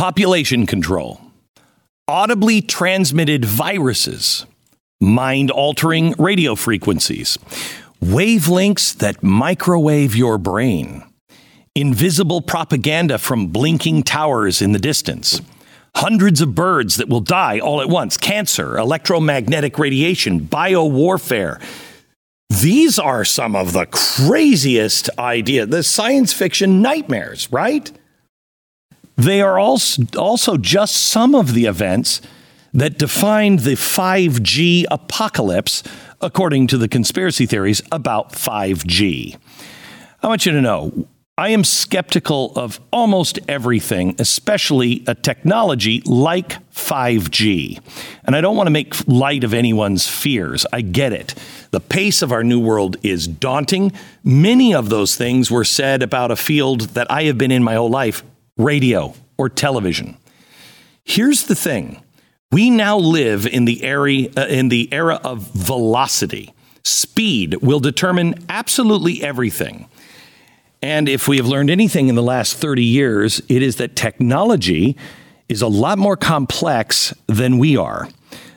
population control, audibly transmitted viruses, mind altering radio frequencies, wavelengths that microwave your brain, invisible propaganda from blinking towers in the distance, hundreds of birds that will die all at once, cancer, electromagnetic radiation, biowarfare. These are some of the craziest ideas, the science fiction nightmares, right? They are also, just some of the events that defined the 5G apocalypse, according to the conspiracy theories about 5G. I want you to know I am skeptical of almost everything, especially a technology like 5G. And I don't want to make light of anyone's fears. I get it. The pace of our new world is daunting. Many of those things were said about a field that I have been in my whole life radio or television. Here's the thing we now live in the, area, uh, in the era of velocity. Speed will determine absolutely everything. And if we have learned anything in the last 30 years, it is that technology is a lot more complex than we are.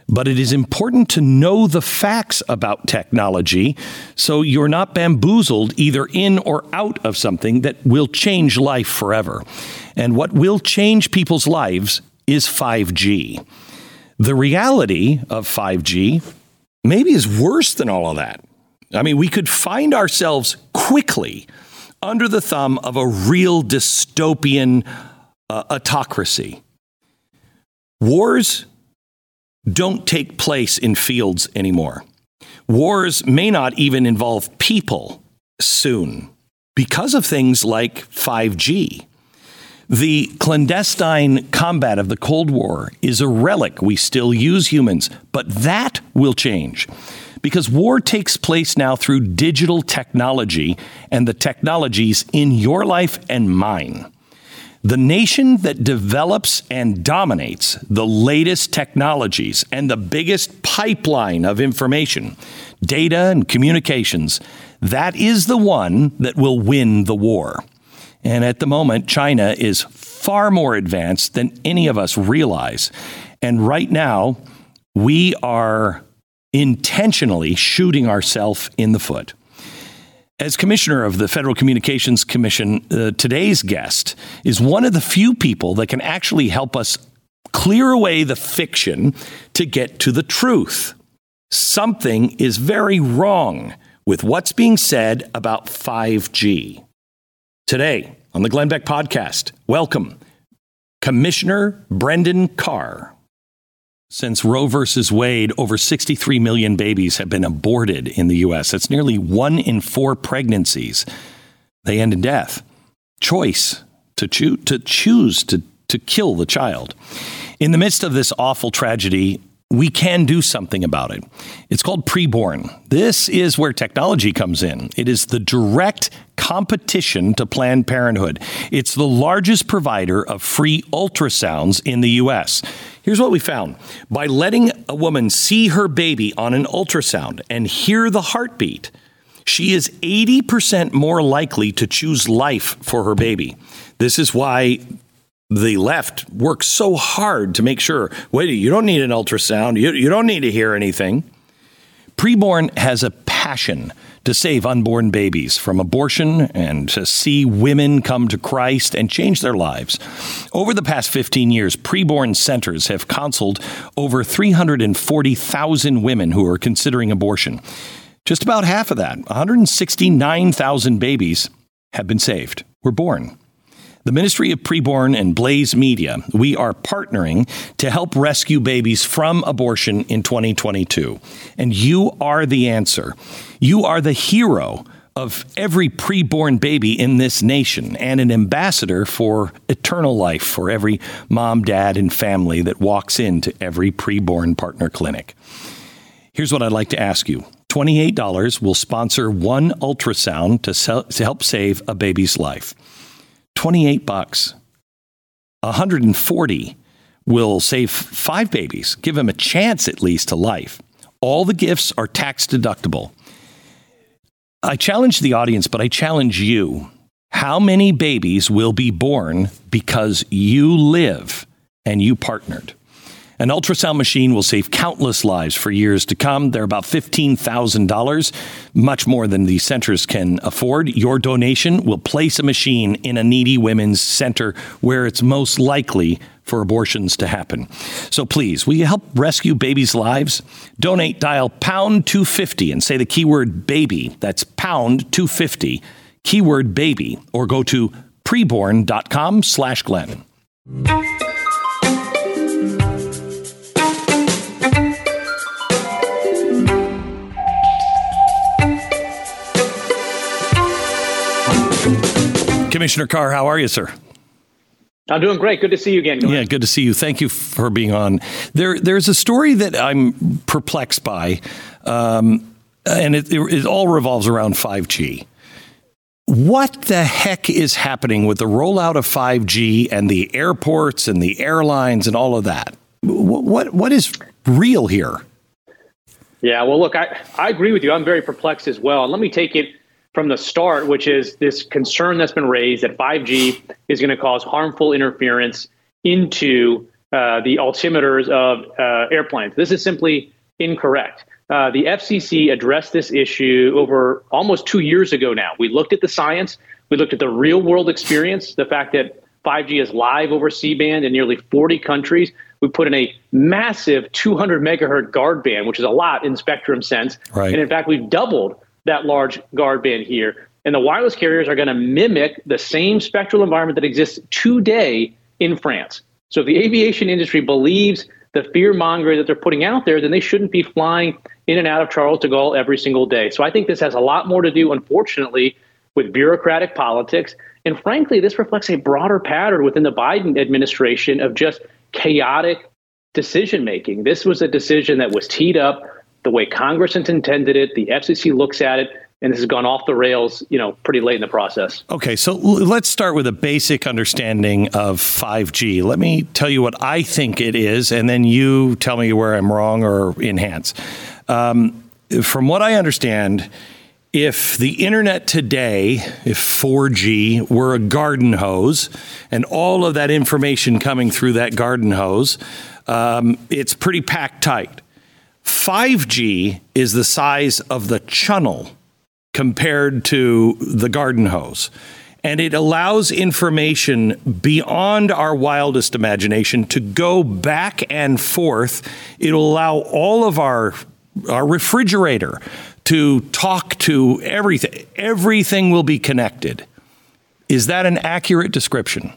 But it is important to know the facts about technology so you're not bamboozled either in or out of something that will change life forever. And what will change people's lives is 5G. The reality of 5G maybe is worse than all of that. I mean, we could find ourselves quickly under the thumb of a real dystopian uh, autocracy. Wars don't take place in fields anymore. Wars may not even involve people soon because of things like 5G. The clandestine combat of the Cold War is a relic. We still use humans, but that will change because war takes place now through digital technology and the technologies in your life and mine. The nation that develops and dominates the latest technologies and the biggest pipeline of information, data and communications, that is the one that will win the war. And at the moment, China is far more advanced than any of us realize. And right now, we are intentionally shooting ourselves in the foot. As commissioner of the Federal Communications Commission, uh, today's guest is one of the few people that can actually help us clear away the fiction to get to the truth. Something is very wrong with what's being said about 5G. Today on the Glenn Beck podcast, welcome Commissioner Brendan Carr. Since Roe versus Wade, over 63 million babies have been aborted in the U.S. That's nearly one in four pregnancies. They end in death. Choice to, choo- to choose to, to kill the child. In the midst of this awful tragedy, we can do something about it. It's called preborn. This is where technology comes in. It is the direct competition to Planned Parenthood. It's the largest provider of free ultrasounds in the U.S. Here's what we found by letting a woman see her baby on an ultrasound and hear the heartbeat, she is 80% more likely to choose life for her baby. This is why the left works so hard to make sure wait, you don't need an ultrasound, you, you don't need to hear anything. Preborn has a passion to save unborn babies from abortion and to see women come to Christ and change their lives. Over the past 15 years, preborn centers have counseled over 340,000 women who are considering abortion. Just about half of that, 169,000 babies, have been saved, were born. The Ministry of Preborn and Blaze Media, we are partnering to help rescue babies from abortion in 2022. And you are the answer. You are the hero of every preborn baby in this nation and an ambassador for eternal life for every mom, dad, and family that walks into every preborn partner clinic. Here's what I'd like to ask you. $28 will sponsor one ultrasound to, sell, to help save a baby's life. 28 bucks. 140 will save five babies, give them a chance at least to life. All the gifts are tax deductible. I challenge the audience, but I challenge you. How many babies will be born because you live and you partnered? An ultrasound machine will save countless lives for years to come. They're about $15,000, much more than the centers can afford. Your donation will place a machine in a needy women's center where it's most likely for abortions to happen. So please, will you help rescue babies' lives? Donate, dial pound 250 and say the keyword baby. That's pound 250, keyword baby, or go to preborn.com slash Glenn. Commissioner Carr, how are you, sir? I'm doing great. Good to see you again. Yeah, good to see you. Thank you for being on. There, there's a story that I'm perplexed by, um, and it, it all revolves around 5G. What the heck is happening with the rollout of 5G and the airports and the airlines and all of that? What what, what is real here? Yeah, well, look, I, I agree with you. I'm very perplexed as well. And let me take it from the start, which is this concern that's been raised that 5G is going to cause harmful interference into uh, the altimeters of uh, airplanes. This is simply incorrect. Uh, the FCC addressed this issue over almost two years ago now. We looked at the science, we looked at the real world experience, the fact that 5G is live over C band in nearly 40 countries. We put in a massive 200 megahertz guard band, which is a lot in spectrum sense. Right. And in fact, we've doubled that large guard band here. And the wireless carriers are going to mimic the same spectral environment that exists today in France. So if the aviation industry believes the fear mongering that they're putting out there, then they shouldn't be flying in and out of Charles de Gaulle every single day. So I think this has a lot more to do, unfortunately, with bureaucratic politics. And frankly, this reflects a broader pattern within the Biden administration of just chaotic decision making. This was a decision that was teed up the way Congress intended it. The FCC looks at it, and this has gone off the rails, you know, pretty late in the process. Okay, so let's start with a basic understanding of 5G. Let me tell you what I think it is, and then you tell me where I'm wrong or enhance. Um, from what I understand, if the internet today, if 4G were a garden hose and all of that information coming through that garden hose, um, it's pretty packed tight. 5G is the size of the chunnel compared to the garden hose. And it allows information beyond our wildest imagination to go back and forth. It'll allow all of our, our refrigerator to talk to everything. Everything will be connected. Is that an accurate description?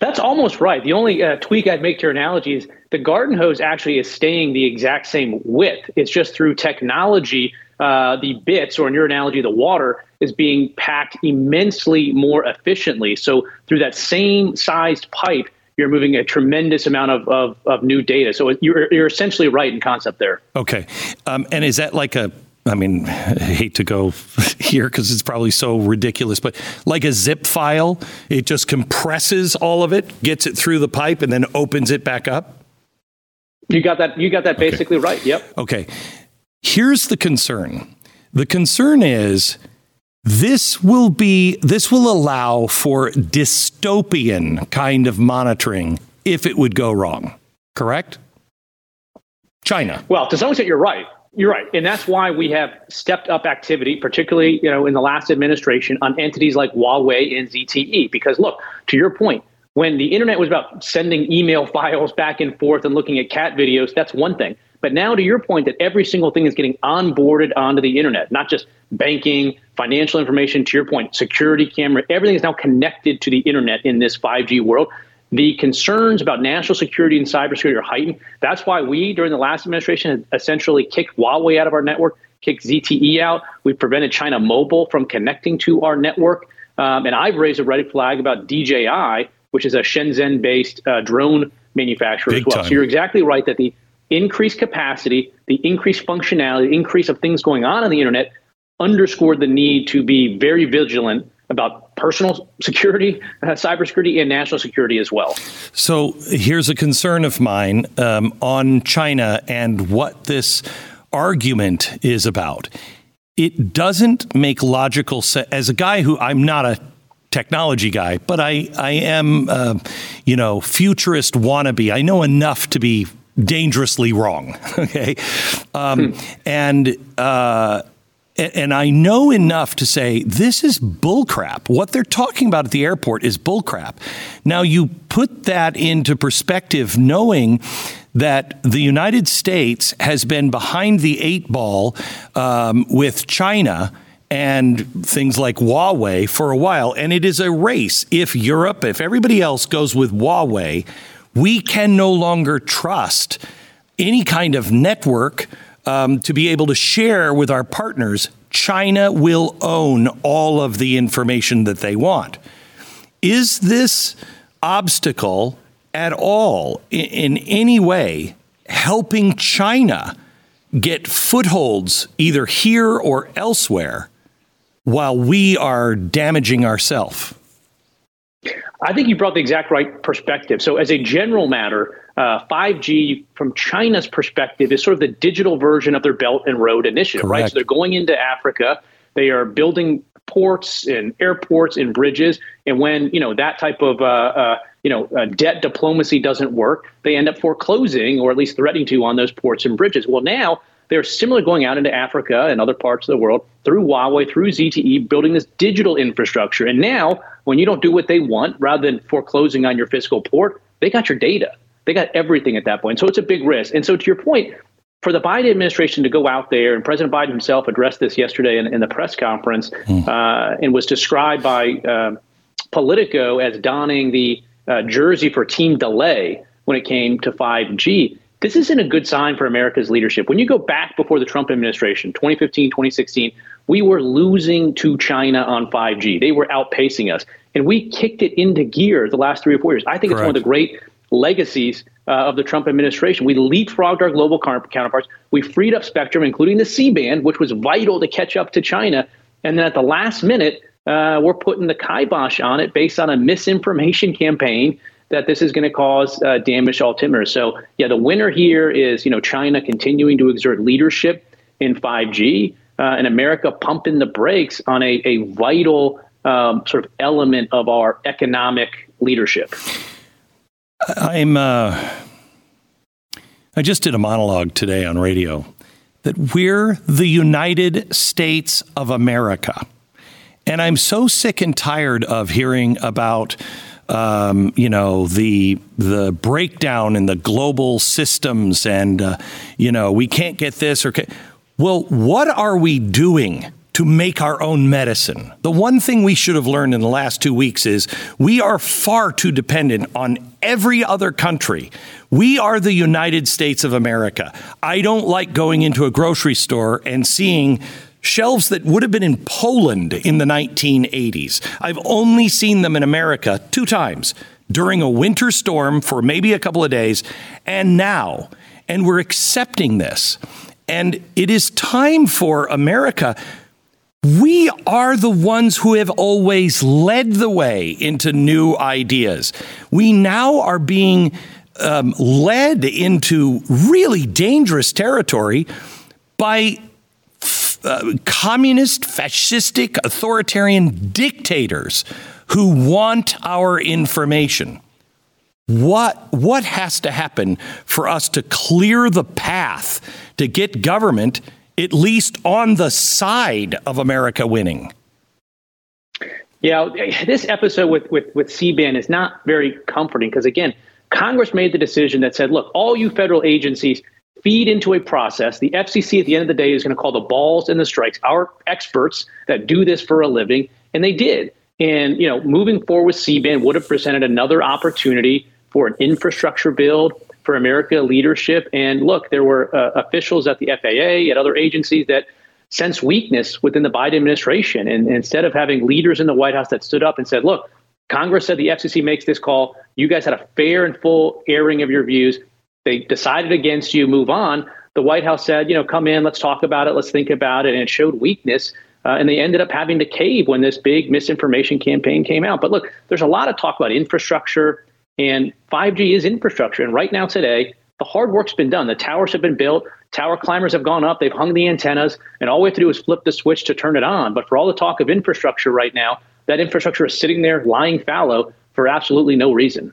That's almost right. The only uh, tweak I'd make to your analogy is the garden hose actually is staying the exact same width. It's just through technology, uh, the bits, or in your analogy, the water, is being packed immensely more efficiently. So through that same sized pipe, you're moving a tremendous amount of, of, of new data. So you're, you're essentially right in concept there. Okay. Um, and is that like a I mean, I hate to go here because it's probably so ridiculous, but like a zip file, it just compresses all of it, gets it through the pipe, and then opens it back up. You got that. You got that basically okay. right. Yep. Okay. Here's the concern. The concern is this will be this will allow for dystopian kind of monitoring if it would go wrong. Correct? China. Well, to some extent, you're right. You're right, and that's why we have stepped up activity, particularly you know in the last administration, on entities like Huawei and ZTE. Because look, to your point, when the internet was about sending email files back and forth and looking at cat videos, that's one thing. But now, to your point, that every single thing is getting onboarded onto the internet, not just banking, financial information. To your point, security camera, everything is now connected to the internet in this 5G world. The concerns about national security and cybersecurity are heightened. That's why we, during the last administration, essentially kicked Huawei out of our network, kicked ZTE out. We prevented China Mobile from connecting to our network. Um, and I've raised a red flag about DJI, which is a Shenzhen based uh, drone manufacturer Big as well. Time. So you're exactly right that the increased capacity, the increased functionality, the increase of things going on on the internet underscored the need to be very vigilant about personal security, uh, cybersecurity, and national security as well. So here's a concern of mine um, on China and what this argument is about. it doesn't make logical sense. As a guy who I'm not a technology guy, but I I am uh, you know futurist wannabe. I know enough to be dangerously wrong. Okay, um, hmm. and. Uh, and I know enough to say this is bullcrap. What they're talking about at the airport is bullcrap. Now, you put that into perspective, knowing that the United States has been behind the eight ball um, with China and things like Huawei for a while. And it is a race. If Europe, if everybody else goes with Huawei, we can no longer trust any kind of network um, to be able to share with our partners. China will own all of the information that they want. Is this obstacle at all in, in any way helping China get footholds either here or elsewhere while we are damaging ourselves? I think you brought the exact right perspective. So, as a general matter, uh, 5G from China's perspective is sort of the digital version of their Belt and Road Initiative, Correct. right? So, they're going into Africa. They are building ports and airports and bridges. And when you know that type of uh, uh, you know uh, debt diplomacy doesn't work, they end up foreclosing or at least threatening to on those ports and bridges. Well, now they're similarly going out into Africa and other parts of the world through Huawei, through ZTE, building this digital infrastructure. And now, when you don't do what they want, rather than foreclosing on your physical port, they got your data. They got everything at that point. So it's a big risk. And so, to your point, for the Biden administration to go out there, and President Biden himself addressed this yesterday in, in the press conference, mm. uh, and was described by uh, Politico as donning the uh, jersey for team delay when it came to 5G. This isn't a good sign for America's leadership. When you go back before the Trump administration, 2015, 2016, we were losing to China on 5G. They were outpacing us. And we kicked it into gear the last three or four years. I think Correct. it's one of the great legacies uh, of the Trump administration. We leapfrogged our global counterparts. We freed up spectrum, including the C band, which was vital to catch up to China. And then at the last minute, uh, we're putting the kibosh on it based on a misinformation campaign that this is going to cause uh, damage to altimeters. So, yeah, the winner here is you know China continuing to exert leadership in 5G, uh, and America pumping the brakes on a, a vital um, sort of element of our economic leadership. I'm. Uh, I just did a monologue today on radio that we're the United States of America. And I'm so sick and tired of hearing about um, you know the the breakdown in the global systems, and uh, you know we can't get this or. well, what are we doing to make our own medicine? The one thing we should have learned in the last two weeks is we are far too dependent on every other country. We are the United States of America. I don't like going into a grocery store and seeing shelves that would have been in Poland in the 1980s. I've only seen them in America two times during a winter storm for maybe a couple of days, and now. And we're accepting this. And it is time for America. We are the ones who have always led the way into new ideas. We now are being um, led into really dangerous territory by uh, communist, fascistic, authoritarian dictators who want our information. What, what has to happen for us to clear the path to get government at least on the side of America winning? Yeah, this episode with, with, with C-band is not very comforting because, again, Congress made the decision that said, look, all you federal agencies – feed into a process. The FCC at the end of the day is going to call the balls and the strikes. Our experts that do this for a living, and they did. And you know, moving forward with C-band would have presented another opportunity for an infrastructure build for America leadership. And look, there were uh, officials at the FAA, at other agencies that sense weakness within the Biden administration. And, and instead of having leaders in the White House that stood up and said, "Look, Congress said the FCC makes this call. You guys had a fair and full airing of your views they decided against you, move on. The White House said, you know, come in, let's talk about it, let's think about it, and it showed weakness. Uh, and they ended up having to cave when this big misinformation campaign came out. But look, there's a lot of talk about infrastructure, and 5G is infrastructure. And right now, today, the hard work's been done. The towers have been built. Tower climbers have gone up, they've hung the antennas, and all we have to do is flip the switch to turn it on. But for all the talk of infrastructure right now, that infrastructure is sitting there lying fallow for absolutely no reason.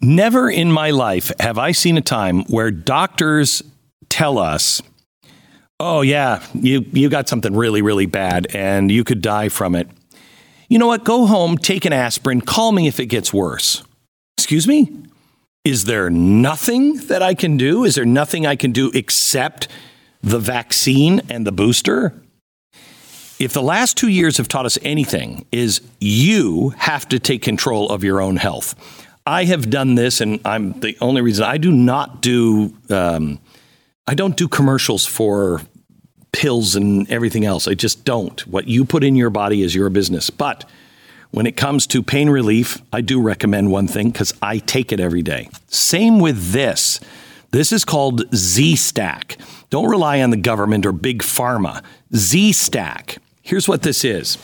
Never in my life have I seen a time where doctors tell us, "Oh yeah, you you got something really really bad and you could die from it." You know what? Go home, take an aspirin, call me if it gets worse. Excuse me? Is there nothing that I can do? Is there nothing I can do except the vaccine and the booster? If the last two years have taught us anything, is you have to take control of your own health. I have done this, and I'm the only reason I do not do. Um, I don't do commercials for pills and everything else. I just don't. What you put in your body is your business. But when it comes to pain relief, I do recommend one thing because I take it every day. Same with this. This is called Z Stack. Don't rely on the government or big pharma. Z Stack. Here's what this is.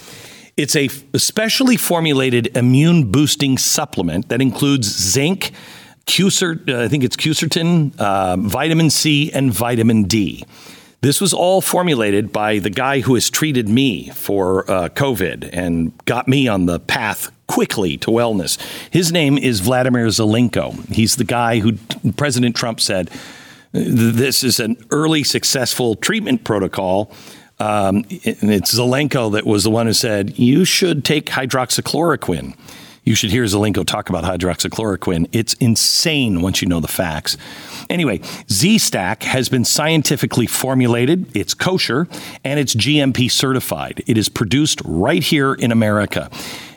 It's a specially formulated immune boosting supplement that includes zinc, uh, I think it's quercetin, uh, vitamin C, and vitamin D. This was all formulated by the guy who has treated me for uh, COVID and got me on the path quickly to wellness. His name is Vladimir Zelenko. He's the guy who President Trump said this is an early successful treatment protocol. Um, and it's Zelenko that was the one who said, you should take hydroxychloroquine. You should hear Zelenko talk about hydroxychloroquine. It's insane once you know the facts. Anyway, Z Stack has been scientifically formulated, it's kosher, and it's GMP certified. It is produced right here in America.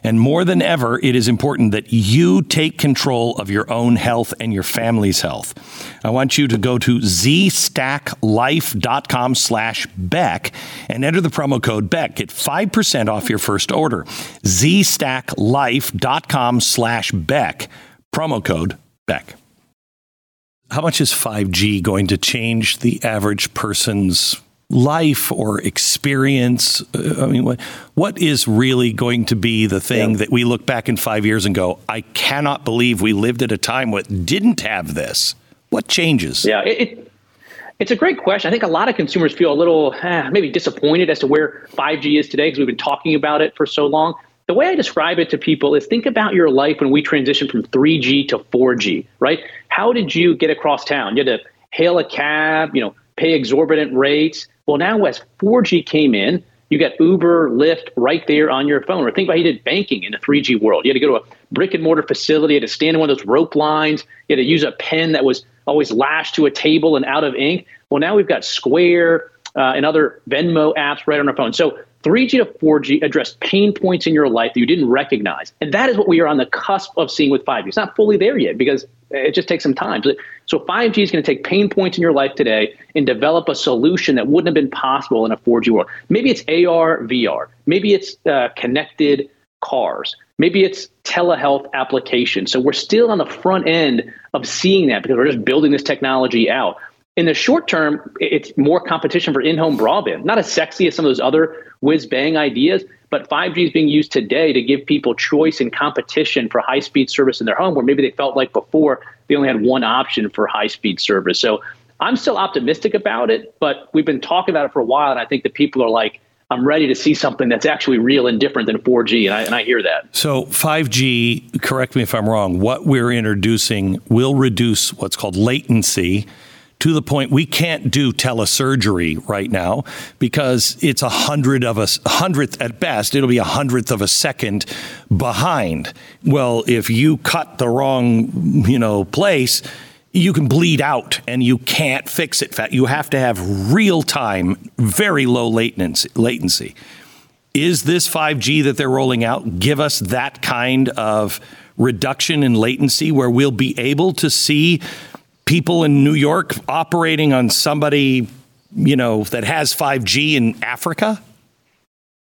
And more than ever, it is important that you take control of your own health and your family's health. I want you to go to zstacklife.com slash Beck and enter the promo code Beck. Get 5% off your first order. zstacklife.com slash Beck. Promo code Beck. How much is 5G going to change the average person's life or experience? Uh, I mean, what, what is really going to be the thing yeah. that we look back in five years and go, I cannot believe we lived at a time what didn't have this? What changes? Yeah, it, it, it's a great question. I think a lot of consumers feel a little eh, maybe disappointed as to where 5G is today because we've been talking about it for so long. The way I describe it to people is think about your life when we transitioned from 3G to 4G, right? How did you get across town? You had to hail a cab, you know, pay exorbitant rates. Well, now as 4G came in, you got Uber, Lyft right there on your phone. Or think about how you did banking in the 3G world. You had to go to a brick and mortar facility, you had to stand in one of those rope lines, you had to use a pen that was always lashed to a table and out of ink. Well, now we've got Square uh, and other Venmo apps right on our phone. So 3G to 4G addressed pain points in your life that you didn't recognize. And that is what we are on the cusp of seeing with 5G. It's not fully there yet because it just takes some time. So 5G is going to take pain points in your life today and develop a solution that wouldn't have been possible in a 4G world. Maybe it's AR, VR. Maybe it's uh, connected cars. Maybe it's telehealth applications. So we're still on the front end of seeing that because we're just building this technology out. In the short term, it's more competition for in-home broadband. Not as sexy as some of those other whiz-bang ideas, but 5G is being used today to give people choice and competition for high-speed service in their home, where maybe they felt like before they only had one option for high-speed service. So I'm still optimistic about it, but we've been talking about it for a while, and I think that people are like, I'm ready to see something that's actually real and different than 4G, and I, and I hear that. So 5G, correct me if I'm wrong, what we're introducing will reduce what's called latency to the point we can't do telesurgery right now because it's a hundred of a hundredth at best. It'll be a hundredth of a second behind. Well, if you cut the wrong, you know, place, you can bleed out and you can't fix it. You have to have real time, very low latency. latency. Is this 5G that they're rolling out give us that kind of reduction in latency where we'll be able to see people in New York operating on somebody, you know, that has 5G in Africa?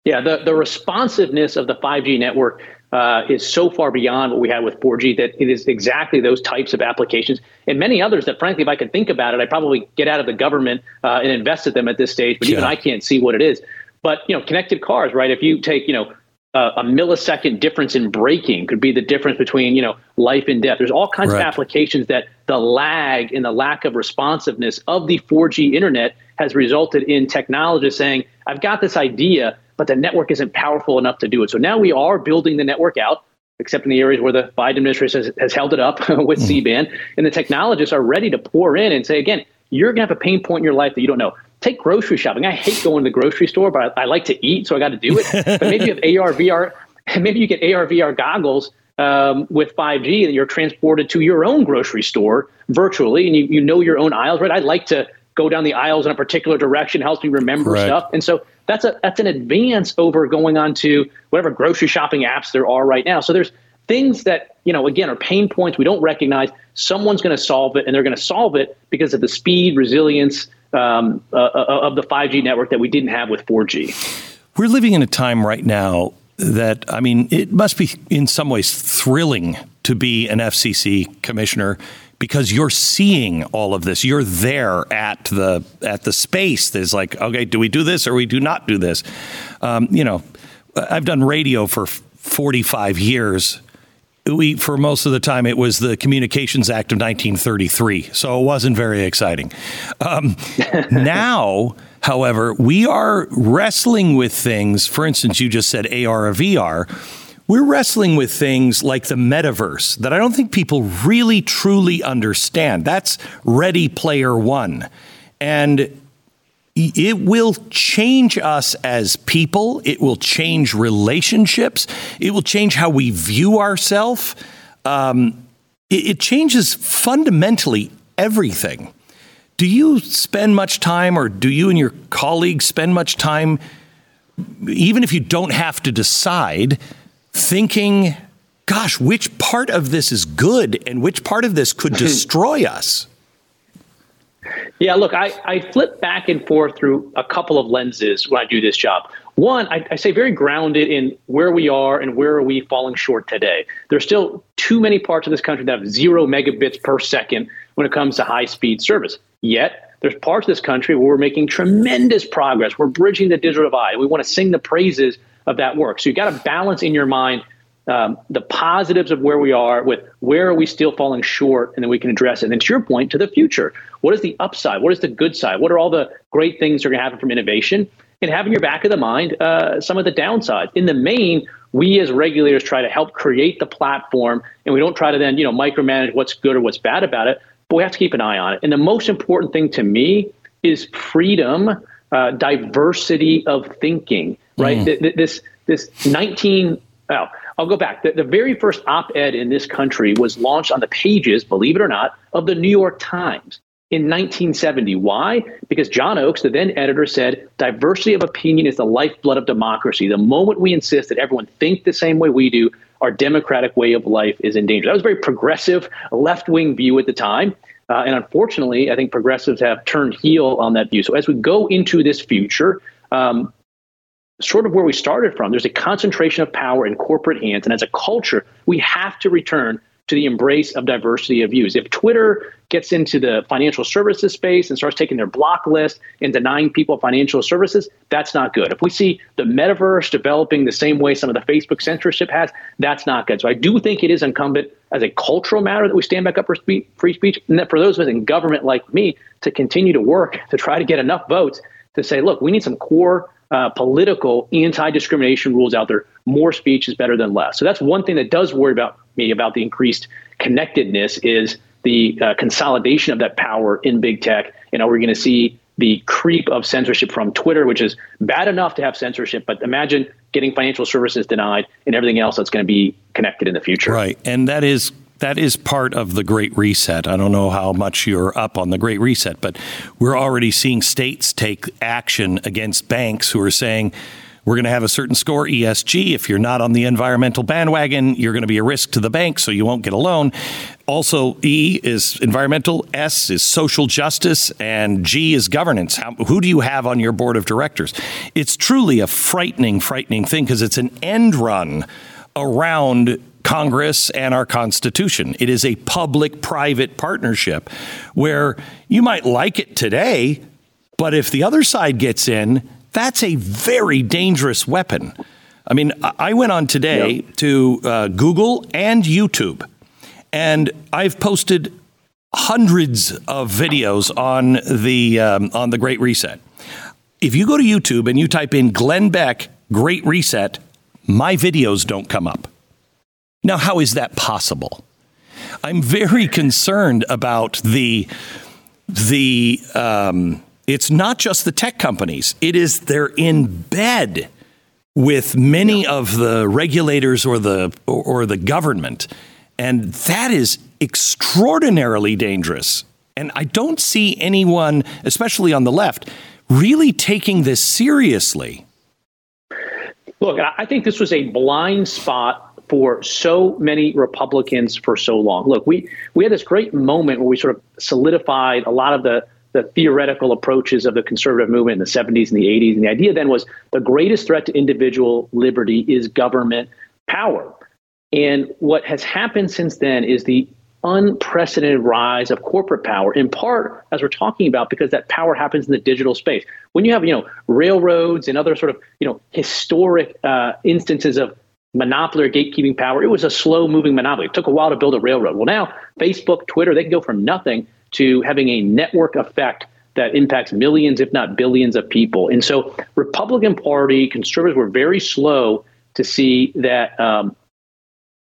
Yeah, the, the responsiveness of the 5G network uh, is so far beyond what we had with 4G that it is exactly those types of applications and many others that, frankly, if I could think about it, I'd probably get out of the government uh, and invest in them at this stage. But yeah. even I can't see what it is. But you know, connected cars, right? If you take you know uh, a millisecond difference in braking could be the difference between you know life and death. There's all kinds right. of applications that the lag and the lack of responsiveness of the 4G internet has resulted in technologists saying, "I've got this idea, but the network isn't powerful enough to do it." So now we are building the network out, except in the areas where the Biden administration has, has held it up with mm. C-band, and the technologists are ready to pour in and say, again, you're going to have a pain point in your life that you don't know take grocery shopping. I hate going to the grocery store, but I, I like to eat, so I got to do it. but maybe you have AR, VR, maybe you get AR, VR goggles um, with 5G and you're transported to your own grocery store virtually and you, you know your own aisles, right? I like to go down the aisles in a particular direction, helps me remember Correct. stuff. And so that's a that's an advance over going on to whatever grocery shopping apps there are right now. So there's things that, you know, again, are pain points we don't recognize. Someone's going to solve it and they're going to solve it because of the speed, resilience, um, uh, uh, of the 5G network that we didn't have with 4G. We're living in a time right now that, I mean, it must be in some ways thrilling to be an FCC commissioner because you're seeing all of this. You're there at the at the space. There's like, okay, do we do this or we do not do this? Um, you know, I've done radio for 45 years we for most of the time it was the Communications Act of 1933, so it wasn't very exciting. Um, now, however, we are wrestling with things. For instance, you just said AR or VR. We're wrestling with things like the metaverse that I don't think people really truly understand. That's Ready Player One, and it will change us as people. It will change relationships. It will change how we view ourselves. Um, it, it changes fundamentally everything. Do you spend much time, or do you and your colleagues spend much time, even if you don't have to decide, thinking, gosh, which part of this is good and which part of this could destroy us? Yeah, look, I, I flip back and forth through a couple of lenses when I do this job. One, I, I say very grounded in where we are and where are we falling short today. There's still too many parts of this country that have zero megabits per second when it comes to high speed service. Yet, there's parts of this country where we're making tremendous progress. We're bridging the digital divide. We want to sing the praises of that work. So you've got to balance in your mind um, the positives of where we are with where are we still falling short and then we can address it. And then to your point to the future what is the upside? What is the good side? What are all the great things that are going to happen from innovation? And having your back of the mind uh, some of the downsides. In the main we as regulators try to help create the platform and we don't try to then you know micromanage what's good or what's bad about it but we have to keep an eye on it. And the most important thing to me is freedom uh, diversity of thinking right? Mm. this this 19 well, I'll go back. The, the very first op ed in this country was launched on the pages, believe it or not, of the New York Times in 1970. Why? Because John Oakes, the then editor, said diversity of opinion is the lifeblood of democracy. The moment we insist that everyone think the same way we do, our democratic way of life is in danger. That was a very progressive, left wing view at the time. Uh, and unfortunately, I think progressives have turned heel on that view. So as we go into this future, um, sort of where we started from. There's a concentration of power in corporate hands. And as a culture, we have to return to the embrace of diversity of views. If Twitter gets into the financial services space and starts taking their block list and denying people financial services, that's not good. If we see the metaverse developing the same way some of the Facebook censorship has, that's not good. So I do think it is incumbent as a cultural matter that we stand back up for free speech, and that for those of us in government like me to continue to work to try to get enough votes to say, look, we need some core uh, political anti-discrimination rules out there. More speech is better than less. So that's one thing that does worry about me about the increased connectedness is the uh, consolidation of that power in big tech. And are we're going to see the creep of censorship from Twitter, which is bad enough to have censorship, but imagine getting financial services denied and everything else that's going to be connected in the future. Right. And that is that is part of the Great Reset. I don't know how much you're up on the Great Reset, but we're already seeing states take action against banks who are saying, we're going to have a certain score ESG. If you're not on the environmental bandwagon, you're going to be a risk to the bank, so you won't get a loan. Also, E is environmental, S is social justice, and G is governance. How, who do you have on your board of directors? It's truly a frightening, frightening thing because it's an end run around Congress and our Constitution. It is a public private partnership where you might like it today, but if the other side gets in, that's a very dangerous weapon. I mean, I went on today yep. to uh, Google and YouTube, and I've posted hundreds of videos on the um, on the Great Reset. If you go to YouTube and you type in Glenn Beck Great Reset, my videos don't come up. Now, how is that possible? I'm very concerned about the the. Um, it's not just the tech companies; it is they're in bed with many of the regulators or the or, or the government, and that is extraordinarily dangerous. And I don't see anyone, especially on the left, really taking this seriously. Look, I think this was a blind spot for so many Republicans for so long. Look, we we had this great moment where we sort of solidified a lot of the the theoretical approaches of the conservative movement in the 70s and the 80s. And the idea then was the greatest threat to individual liberty is government power. And what has happened since then is the unprecedented rise of corporate power, in part, as we're talking about, because that power happens in the digital space. When you have, you know, railroads and other sort of, you know, historic uh, instances of monopoly or gatekeeping power, it was a slow moving monopoly. It took a while to build a railroad. Well, now Facebook, Twitter, they can go from nothing to having a network effect that impacts millions, if not billions, of people. And so, Republican Party conservatives were very slow to see that um,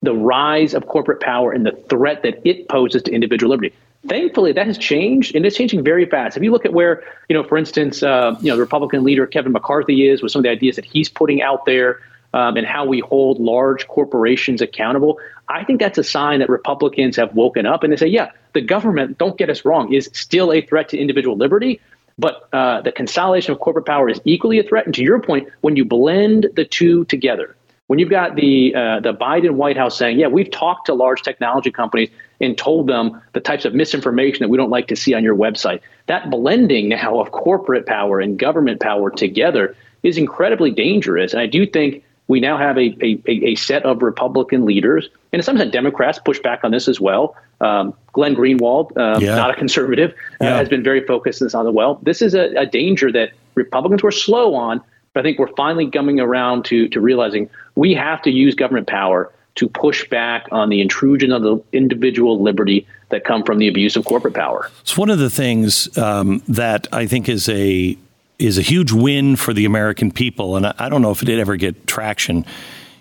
the rise of corporate power and the threat that it poses to individual liberty. Thankfully, that has changed, and it's changing very fast. If you look at where, you know, for instance, uh, you know, the Republican leader Kevin McCarthy is with some of the ideas that he's putting out there, um, and how we hold large corporations accountable, I think that's a sign that Republicans have woken up and they say, yeah, the government, don't get us wrong, is still a threat to individual liberty. But uh, the consolidation of corporate power is equally a threat. And to your point, when you blend the two together, when you've got the uh, the Biden White House saying, "Yeah, we've talked to large technology companies and told them the types of misinformation that we don't like to see on your website," that blending now of corporate power and government power together is incredibly dangerous. And I do think we now have a, a, a set of Republican leaders, and sometimes Democrats push back on this as well. Um, Glenn Greenwald, uh, yeah. not a conservative, uh, has been very focused on the well. This is a, a danger that Republicans were slow on, but I think we're finally coming around to to realizing we have to use government power to push back on the intrusion of the individual liberty that come from the abuse of corporate power. It's one of the things um, that I think is a is a huge win for the American people. And I don't know if it did ever get traction.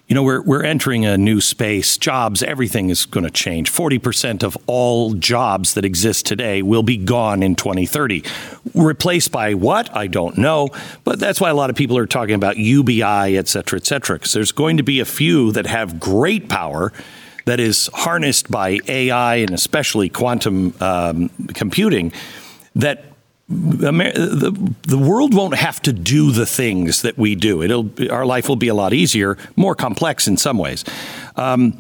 You know, we're, we're entering a new space. Jobs, everything is going to change. 40% of all jobs that exist today will be gone in 2030. Replaced by what? I don't know. But that's why a lot of people are talking about UBI, et cetera, et cetera, because there's going to be a few that have great power that is harnessed by AI and especially quantum um, computing that the, the world won't have to do the things that we do. It'll our life will be a lot easier, more complex in some ways. Um,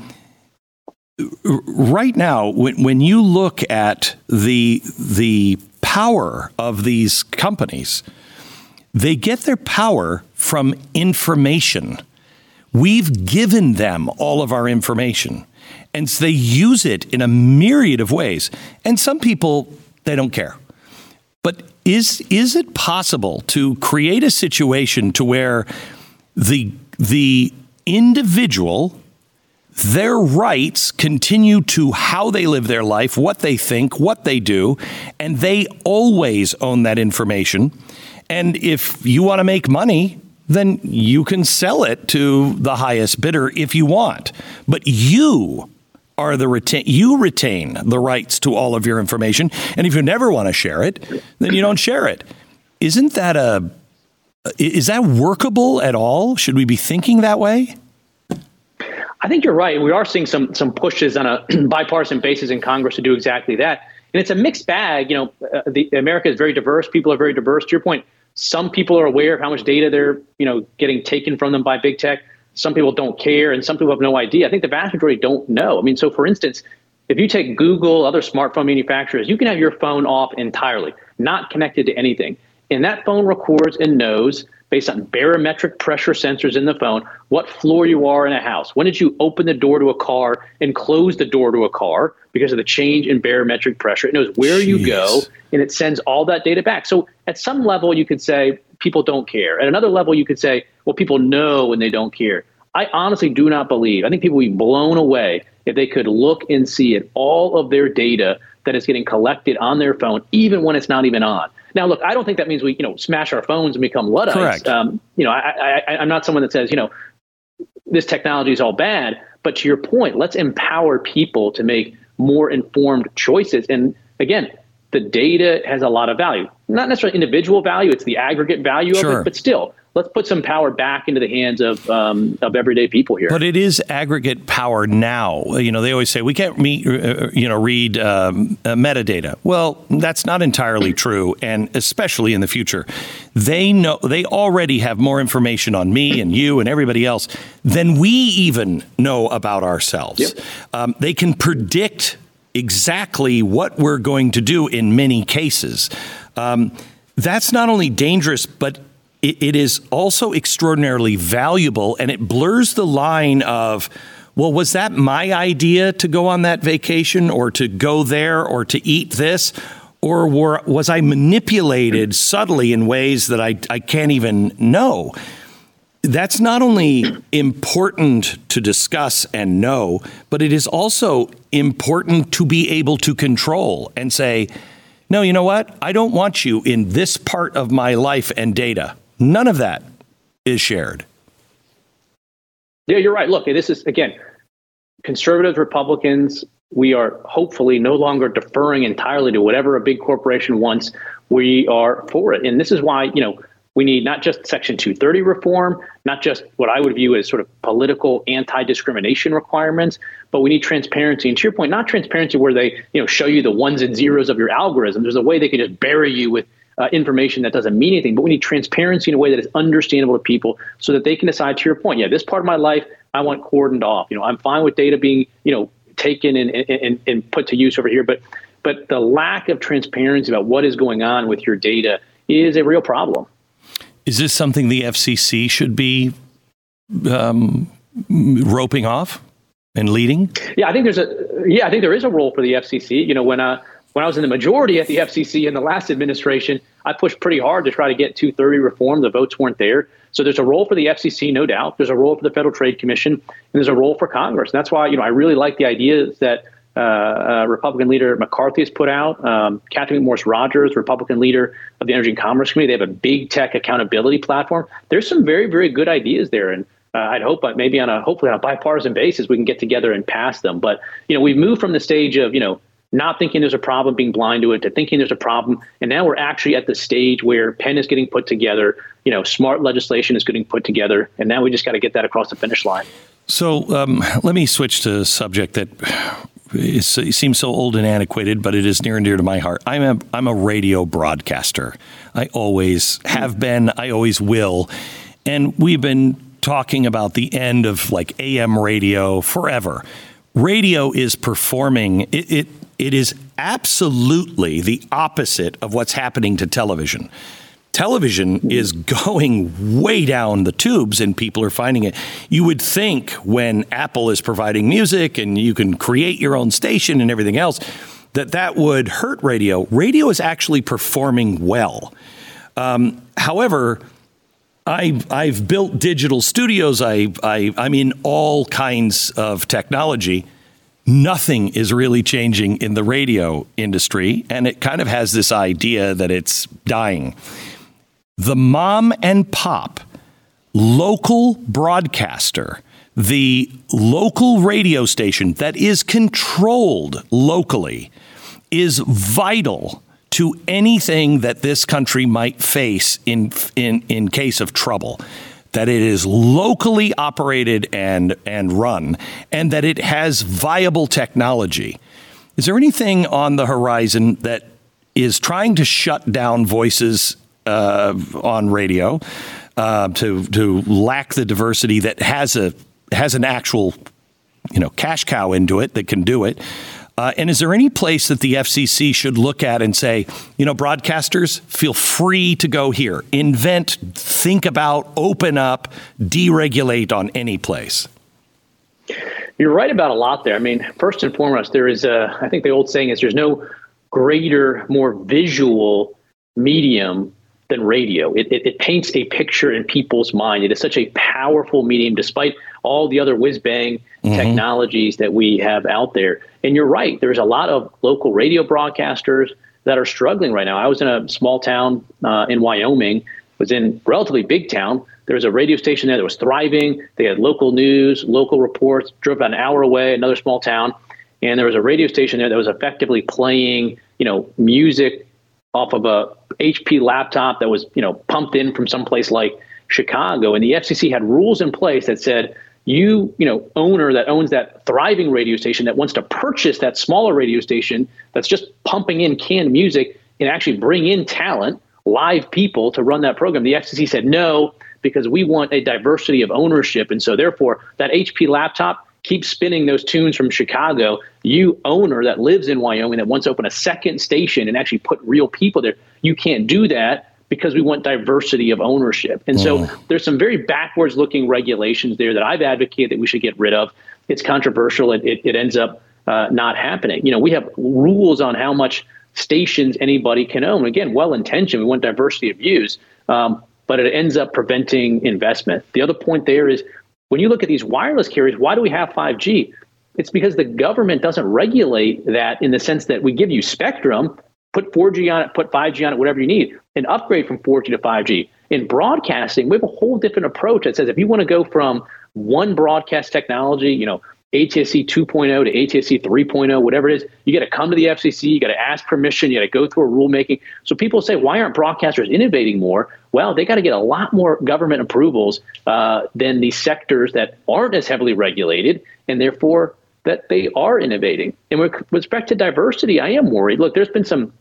right now, when, when you look at the the power of these companies, they get their power from information. We've given them all of our information, and so they use it in a myriad of ways. And some people they don't care is is it possible to create a situation to where the the individual their rights continue to how they live their life, what they think, what they do, and they always own that information. And if you want to make money, then you can sell it to the highest bidder if you want. But you are the retain you retain the rights to all of your information. And if you never want to share it then you don't share it. Isn't that a is that workable at all? Should we be thinking that way? I think you're right. We are seeing some some pushes on a bipartisan basis in congress to do exactly that. And it's a mixed bag. You know uh, the, america is very diverse. People are very diverse. To your point some people are aware of how much data they're you know getting taken from them by big tech some people don't care, and some people have no idea. I think the vast majority don't know. I mean, so for instance, if you take Google, other smartphone manufacturers, you can have your phone off entirely, not connected to anything. And that phone records and knows, based on barometric pressure sensors in the phone, what floor you are in a house. When did you open the door to a car and close the door to a car because of the change in barometric pressure? It knows where Jeez. you go and it sends all that data back. So at some level, you could say people don't care. At another level, you could say, what people know when they don't care. I honestly do not believe. I think people would be blown away if they could look and see at all of their data that is getting collected on their phone, even when it's not even on. Now, look, I don't think that means we, you know, smash our phones and become luddites. Correct. Um, you know, I, I, I'm not someone that says, you know, this technology is all bad. But to your point, let's empower people to make more informed choices. And again, the data has a lot of value. Not necessarily individual value; it's the aggregate value sure. of it. But still, let's put some power back into the hands of um, of everyday people here. But it is aggregate power now. You know, they always say we can't meet, uh, uh, you know, read um, uh, metadata. Well, that's not entirely true, and especially in the future, they know they already have more information on me and you and everybody else than we even know about ourselves. Yep. Um, they can predict exactly what we're going to do in many cases. Um, that's not only dangerous, but it, it is also extraordinarily valuable and it blurs the line of, well, was that my idea to go on that vacation or to go there or to eat this? Or were, was I manipulated subtly in ways that I, I can't even know? That's not only important to discuss and know, but it is also important to be able to control and say, no, you know what? I don't want you in this part of my life and data. None of that is shared. Yeah, you're right. Look, this is, again, conservatives, Republicans, we are hopefully no longer deferring entirely to whatever a big corporation wants. We are for it. And this is why, you know, we need not just Section 230 reform, not just what I would view as sort of political anti-discrimination requirements, but we need transparency. And to your point, not transparency where they, you know, show you the ones and zeros of your algorithm. There's a way they can just bury you with uh, information that doesn't mean anything, but we need transparency in a way that is understandable to people so that they can decide to your point, yeah, this part of my life, I want cordoned off. You know, I'm fine with data being, you know, taken and, and, and put to use over here, but but the lack of transparency about what is going on with your data is a real problem. Is this something the FCC should be um, roping off and leading? Yeah, I think there's a yeah, I think there is a role for the FCC. You know, when uh, when I was in the majority at the FCC in the last administration, I pushed pretty hard to try to get 230 reform. The votes weren't there. So there's a role for the FCC, no doubt. There's a role for the Federal Trade Commission, and there's a role for Congress. And that's why you know I really like the ideas that uh, uh, Republican leader McCarthy has put out. Um, Catherine McMorris Rodgers, Republican leader of the Energy and Commerce Committee, they have a big tech accountability platform. There's some very, very good ideas there, and uh, I'd hope that maybe on a hopefully on a bipartisan basis we can get together and pass them. But you know, we've moved from the stage of you know not thinking there's a problem, being blind to it, to thinking there's a problem. And now we're actually at the stage where pen is getting put together, you know, smart legislation is getting put together, and now we just got to get that across the finish line. So um, let me switch to a subject that is, it seems so old and antiquated, but it is near and dear to my heart. I'm a I'm a radio broadcaster. I always have been. I always will, and we've been talking about the end of like AM radio forever. Radio is performing. It, it it is absolutely the opposite of what's happening to television. Television is going way down the tubes and people are finding it. You would think when Apple is providing music and you can create your own station and everything else that that would hurt radio. Radio is actually performing well. Um, however, I, I've built digital studios. I, I, I'm in all kinds of technology nothing is really changing in the radio industry, and it kind of has this idea that it's dying. The mom and pop local broadcaster, the local radio station that is controlled locally, is vital to anything that this country might face in, in, in case of trouble that it is locally operated and, and run, and that it has viable technology. Is there anything on the horizon that is trying to shut down voices uh, on radio uh, to to lack the diversity that has a has an actual you know cash cow into it that can do it? Uh, and is there any place that the FCC should look at and say, you know, broadcasters, feel free to go here, invent, think about, open up, deregulate on any place? You're right about a lot there. I mean, first and foremost, there is a, I think the old saying is there's no greater, more visual medium than radio. It, it, it, paints a picture in people's mind. It is such a powerful medium, despite all the other whiz bang mm-hmm. technologies that we have out there. And you're right, there's a lot of local radio broadcasters that are struggling right now. I was in a small town uh, in Wyoming, was in relatively big town. There was a radio station there that was thriving. They had local news, local reports, drove about an hour away, another small town. And there was a radio station there that was effectively playing, you know, music off of a HP laptop that was, you know, pumped in from someplace like Chicago. And the FCC had rules in place that said, you, you know, owner that owns that thriving radio station that wants to purchase that smaller radio station that's just pumping in canned music and actually bring in talent, live people to run that program. The FCC said no because we want a diversity of ownership, and so therefore that HP laptop keep spinning those tunes from Chicago, you owner that lives in Wyoming that wants to open a second station and actually put real people there, you can't do that because we want diversity of ownership. And so mm. there's some very backwards looking regulations there that I've advocated that we should get rid of. It's controversial. It, it, it ends up uh, not happening. You know, we have rules on how much stations anybody can own. Again, well intentioned. We want diversity of views. Um, but it ends up preventing investment. The other point there is when you look at these wireless carriers, why do we have 5G? It's because the government doesn't regulate that in the sense that we give you spectrum, put 4G on it, put 5G on it, whatever you need, and upgrade from 4G to 5G. In broadcasting, we have a whole different approach that says if you want to go from one broadcast technology, you know, ATSC 2.0 to ATSC 3.0, whatever it is, you got to come to the FCC, you got to ask permission, you got to go through a rulemaking. So people say, why aren't broadcasters innovating more? Well, they got to get a lot more government approvals uh, than the sectors that aren't as heavily regulated, and therefore that they are innovating. And with respect to diversity, I am worried. Look, there's been some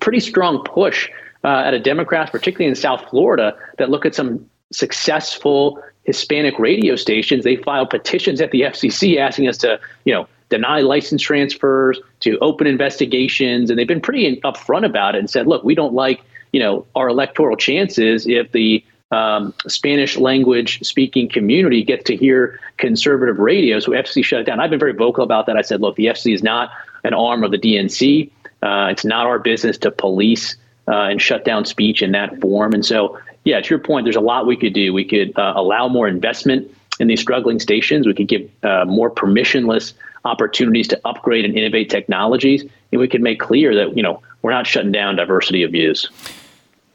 pretty strong push uh, at a Democrats, particularly in South Florida, that look at some successful Hispanic radio stations. They filed petitions at the FCC asking us to, you know, deny license transfers, to open investigations, and they've been pretty upfront about it and said, look, we don't like, you know, our electoral chances if the um, Spanish language speaking community gets to hear conservative radio. So FCC shut it down. I've been very vocal about that. I said, look, the FCC is not an arm of the DNC. Uh, it's not our business to police uh, and shut down speech in that form. And so yeah, to your point, there's a lot we could do. We could uh, allow more investment in these struggling stations. We could give uh, more permissionless opportunities to upgrade and innovate technologies, and we could make clear that you know we're not shutting down diversity of views.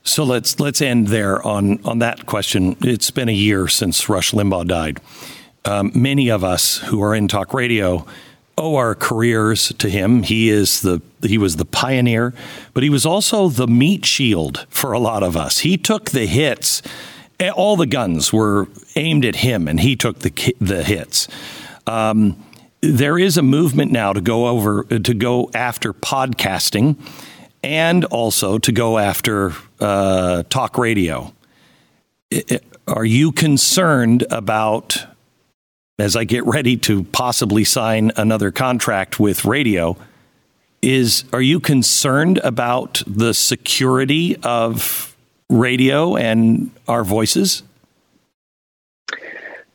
So let's let's end there on on that question. It's been a year since Rush Limbaugh died. Um, many of us who are in talk radio owe our careers to him. He is the he was the pioneer, but he was also the meat shield for a lot of us. He took the hits. All the guns were aimed at him, and he took the the hits. Um, there is a movement now to go over to go after podcasting, and also to go after uh, talk radio. Are you concerned about as I get ready to possibly sign another contract with radio is are you concerned about the security of radio and our voices?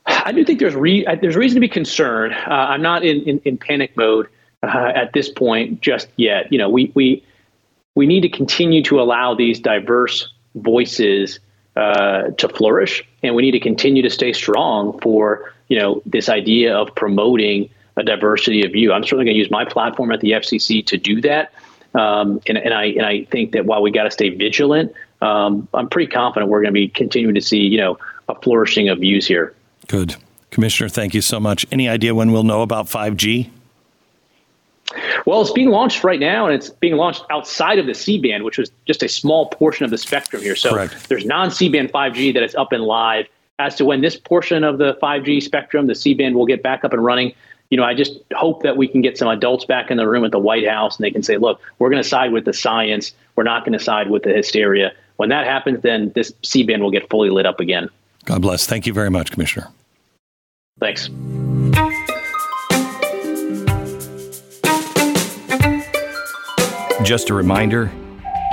I do think there's re- there's reason to be concerned. Uh, I'm not in, in, in panic mode uh, at this point just yet. You know, we we we need to continue to allow these diverse voices uh, to flourish, and we need to continue to stay strong for you know this idea of promoting a diversity of view. I'm certainly going to use my platform at the FCC to do that, um, and, and I and I think that while we got to stay vigilant, um, I'm pretty confident we're going to be continuing to see you know a flourishing of views here. Good, Commissioner. Thank you so much. Any idea when we'll know about 5G? Well, it's being launched right now, and it's being launched outside of the C band, which was just a small portion of the spectrum here. So Correct. there's non C band 5G that is up and live. As to when this portion of the 5G spectrum, the C band, will get back up and running, you know, I just hope that we can get some adults back in the room at the White House and they can say, look, we're going to side with the science. We're not going to side with the hysteria. When that happens, then this C band will get fully lit up again. God bless. Thank you very much, Commissioner. Thanks. Just a reminder